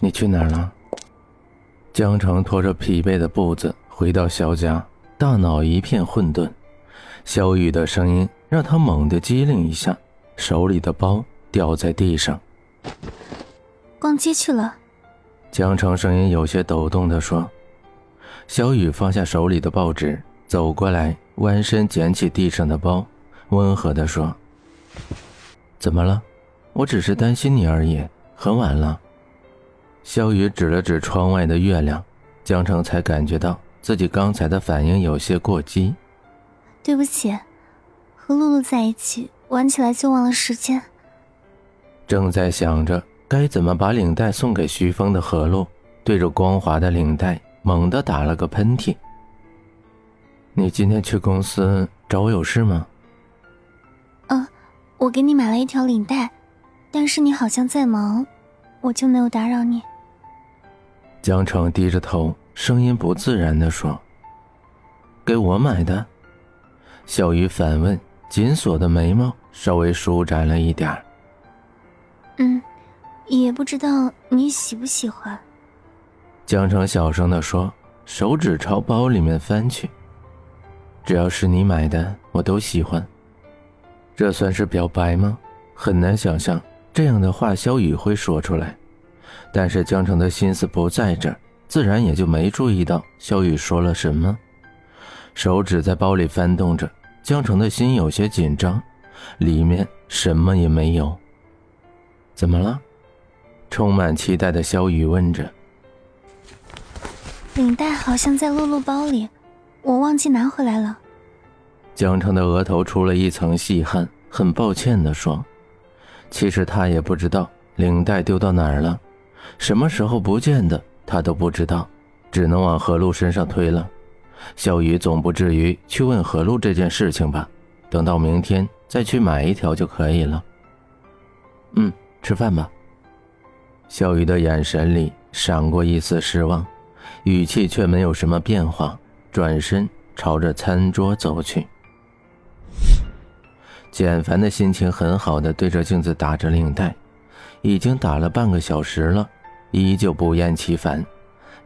你去哪儿了？江城拖着疲惫的步子回到萧家，大脑一片混沌。萧雨的声音让他猛地机灵一下，手里的包掉在地上。逛街去了。江城声音有些抖动地说。小雨放下手里的报纸，走过来，弯身捡起地上的包，温和地说：“怎么了？我只是担心你而已。很晚了。”萧雨指了指窗外的月亮，江城才感觉到自己刚才的反应有些过激。对不起，和露露在一起玩起来就忘了时间。正在想着该怎么把领带送给徐峰的何露，对着光滑的领带猛地打了个喷嚏。你今天去公司找我有事吗？嗯，我给你买了一条领带，但是你好像在忙，我就没有打扰你。江城低着头，声音不自然地说：“给我买的。”小雨反问，紧锁的眉毛稍微舒展了一点嗯，也不知道你喜不喜欢。江城小声地说，手指朝包里面翻去。只要是你买的，我都喜欢。这算是表白吗？很难想象这样的话，萧雨会说出来。但是江城的心思不在这儿，自然也就没注意到萧雨说了什么。手指在包里翻动着，江城的心有些紧张，里面什么也没有。怎么了？充满期待的萧雨问着。领带好像在露露包里，我忘记拿回来了。江城的额头出了一层细汗，很抱歉地说：“其实他也不知道领带丢到哪儿了。”什么时候不见的，他都不知道，只能往何露身上推了。小雨总不至于去问何露这件事情吧？等到明天再去买一条就可以了。嗯，吃饭吧。小雨的眼神里闪过一丝失望，语气却没有什么变化，转身朝着餐桌走去。简凡的心情很好的对着镜子打着领带，已经打了半个小时了。依旧不厌其烦，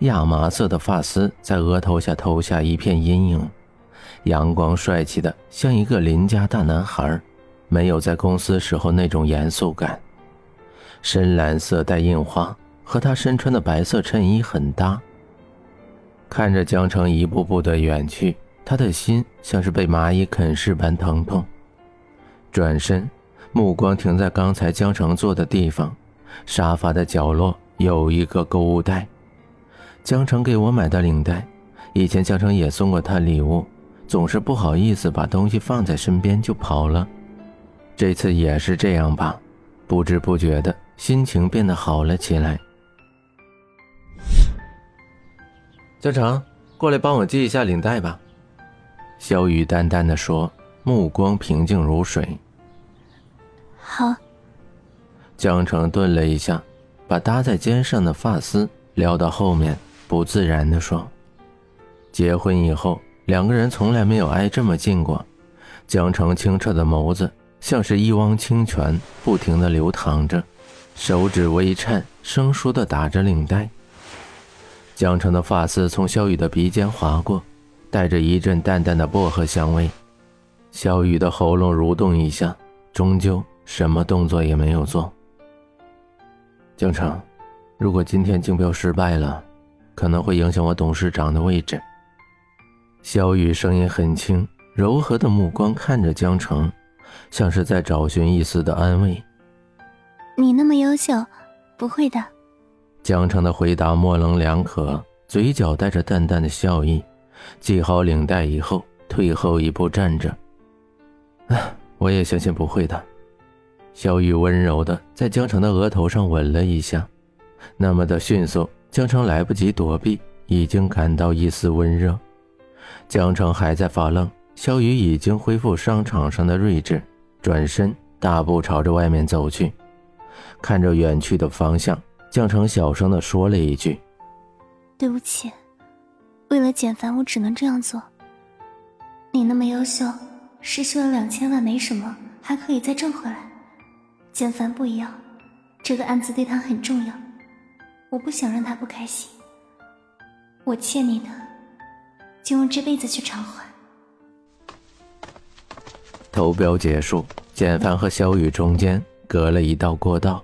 亚麻色的发丝在额头下投下一片阴影，阳光帅气的像一个邻家大男孩，没有在公司时候那种严肃感。深蓝色带印花，和他身穿的白色衬衣很搭。看着江城一步步的远去，他的心像是被蚂蚁啃噬般疼痛。转身，目光停在刚才江城坐的地方，沙发的角落。有一个购物袋，江城给我买的领带，以前江城也送过他礼物，总是不好意思把东西放在身边就跑了，这次也是这样吧，不知不觉的心情变得好了起来。江城，过来帮我系一下领带吧。萧雨淡淡的说，目光平静如水。好。江城顿了一下。把搭在肩上的发丝撩到后面，不自然地说：“结婚以后，两个人从来没有挨这么近过。”江城清澈的眸子像是一汪清泉，不停地流淌着，手指微颤，生疏地打着领带。江城的发丝从萧雨的鼻尖划过，带着一阵淡淡的薄荷香味。萧雨的喉咙蠕动一下，终究什么动作也没有做。江城，如果今天竞标失败了，可能会影响我董事长的位置。萧雨声音很轻，柔和的目光看着江城，像是在找寻一丝的安慰。你那么优秀，不会的。江城的回答模棱两可，嘴角带着淡淡的笑意。系好领带以后，退后一步站着。啊，我也相信不会的。萧雨温柔的在江城的额头上吻了一下，那么的迅速，江城来不及躲避，已经感到一丝温热。江城还在发愣，萧雨已经恢复商场上的睿智，转身大步朝着外面走去，看着远去的方向，江城小声的说了一句：“对不起，为了简凡，我只能这样做。你那么优秀，失去了两千万没什么，还可以再挣回来。”简凡不一样，这个案子对他很重要。我不想让他不开心。我欠你的，就用这辈子去偿还。投标结束，简凡和小雨中间隔了一道过道，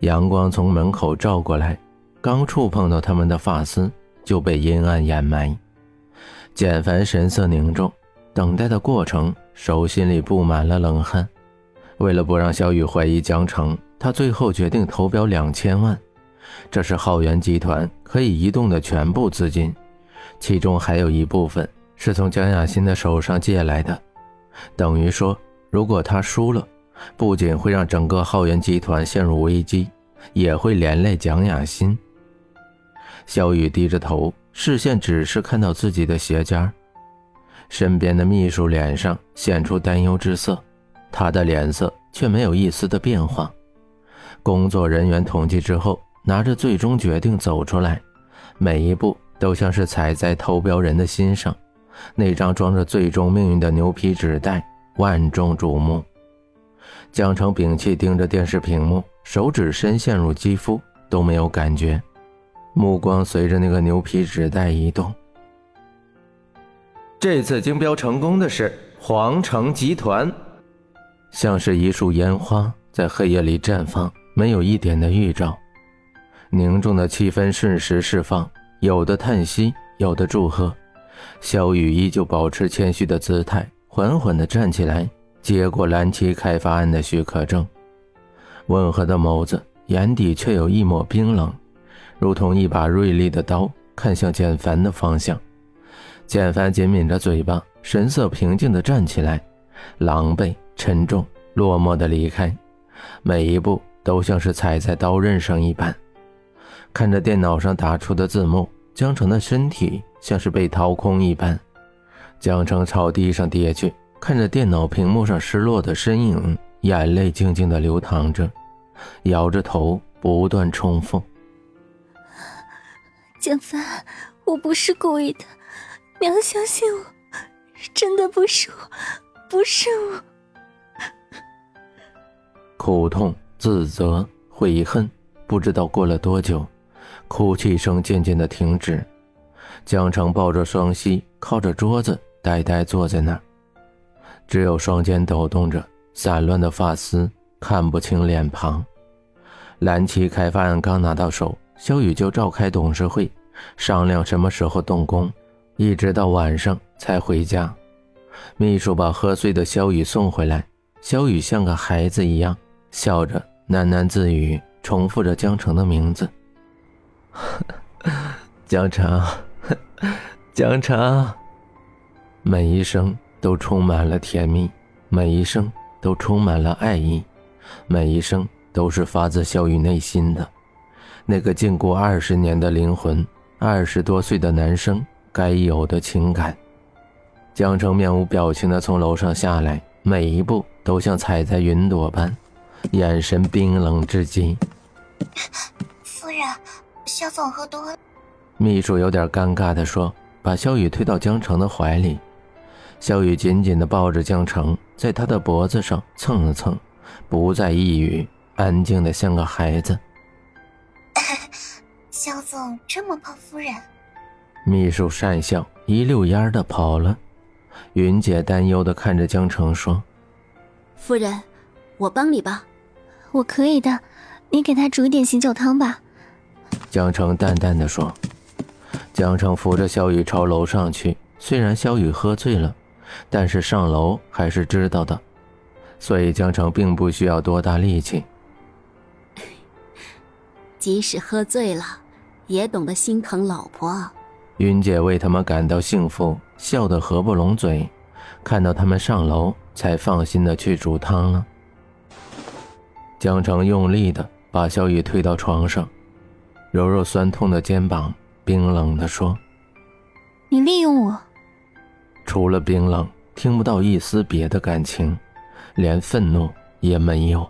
阳光从门口照过来，刚触碰到他们的发丝，就被阴暗掩埋。简凡神色凝重，等待的过程，手心里布满了冷汗。为了不让小雨怀疑江城，他最后决定投标两千万。这是浩源集团可以移动的全部资金，其中还有一部分是从江亚欣的手上借来的。等于说，如果他输了，不仅会让整个浩源集团陷入危机，也会连累蒋雅欣。小雨低着头，视线只是看到自己的鞋尖身边的秘书脸上现出担忧之色。他的脸色却没有一丝的变化。工作人员统计之后，拿着最终决定走出来，每一步都像是踩在投标人的心上。那张装着最终命运的牛皮纸袋万众瞩目。江城屏气盯着电视屏幕，手指深陷入肌肤都没有感觉，目光随着那个牛皮纸袋移动。这次竞标成功的是皇城集团。像是一束烟花在黑夜里绽放，没有一点的预兆。凝重的气氛瞬时释放，有的叹息，有的祝贺。萧雨依旧保持谦虚的姿态，缓缓地站起来，接过蓝旗开发案的许可证。温和的眸子，眼底却有一抹冰冷，如同一把锐利的刀，看向简凡的方向。简凡紧抿着嘴巴，神色平静地站起来，狼狈。沉重、落寞的离开，每一步都像是踩在刀刃上一般。看着电脑上打出的字幕，江城的身体像是被掏空一般。江城朝地上跌去，看着电脑屏幕上失落的身影，眼泪静静的流淌着，摇着头不断重复：“江帆，我不是故意的，你要相信我，真的不是我，不是我。”苦痛、自责、悔恨，不知道过了多久，哭泣声渐渐的停止。江城抱着双膝，靠着桌子，呆呆坐在那儿，只有双肩抖动着，散乱的发丝看不清脸庞。蓝旗开发案刚拿到手，萧雨就召开董事会，商量什么时候动工，一直到晚上才回家。秘书把喝醉的萧雨送回来，萧雨像个孩子一样。笑着喃喃自语，重复着江城的名字。江城，江城，每一声都充满了甜蜜，每一声都充满了爱意，每一声都是发自萧雨内心的，那个禁锢二十年的灵魂，二十多岁的男生该有的情感。江城面无表情的从楼上下来，每一步都像踩在云朵般。眼神冰冷至极。夫人，萧总喝多了。秘书有点尴尬地说，把萧雨推到江城的怀里。萧雨紧紧地抱着江城，在他的脖子上蹭了蹭，不再一语，安静的像个孩子。萧总这么怕夫人？秘书讪笑，一溜烟的跑了。云姐担忧的看着江城说：“夫人，我帮你吧。”我可以的，你给他煮一点醒酒汤吧。”江城淡淡的说。江城扶着萧雨朝楼上去，虽然萧雨喝醉了，但是上楼还是知道的，所以江城并不需要多大力气。即使喝醉了，也懂得心疼老婆。云姐为他们感到幸福，笑得合不拢嘴。看到他们上楼，才放心的去煮汤了。江城用力的把小雨推到床上，揉揉酸痛的肩膀，冰冷的说：“你利用我。”除了冰冷，听不到一丝别的感情，连愤怒也没有。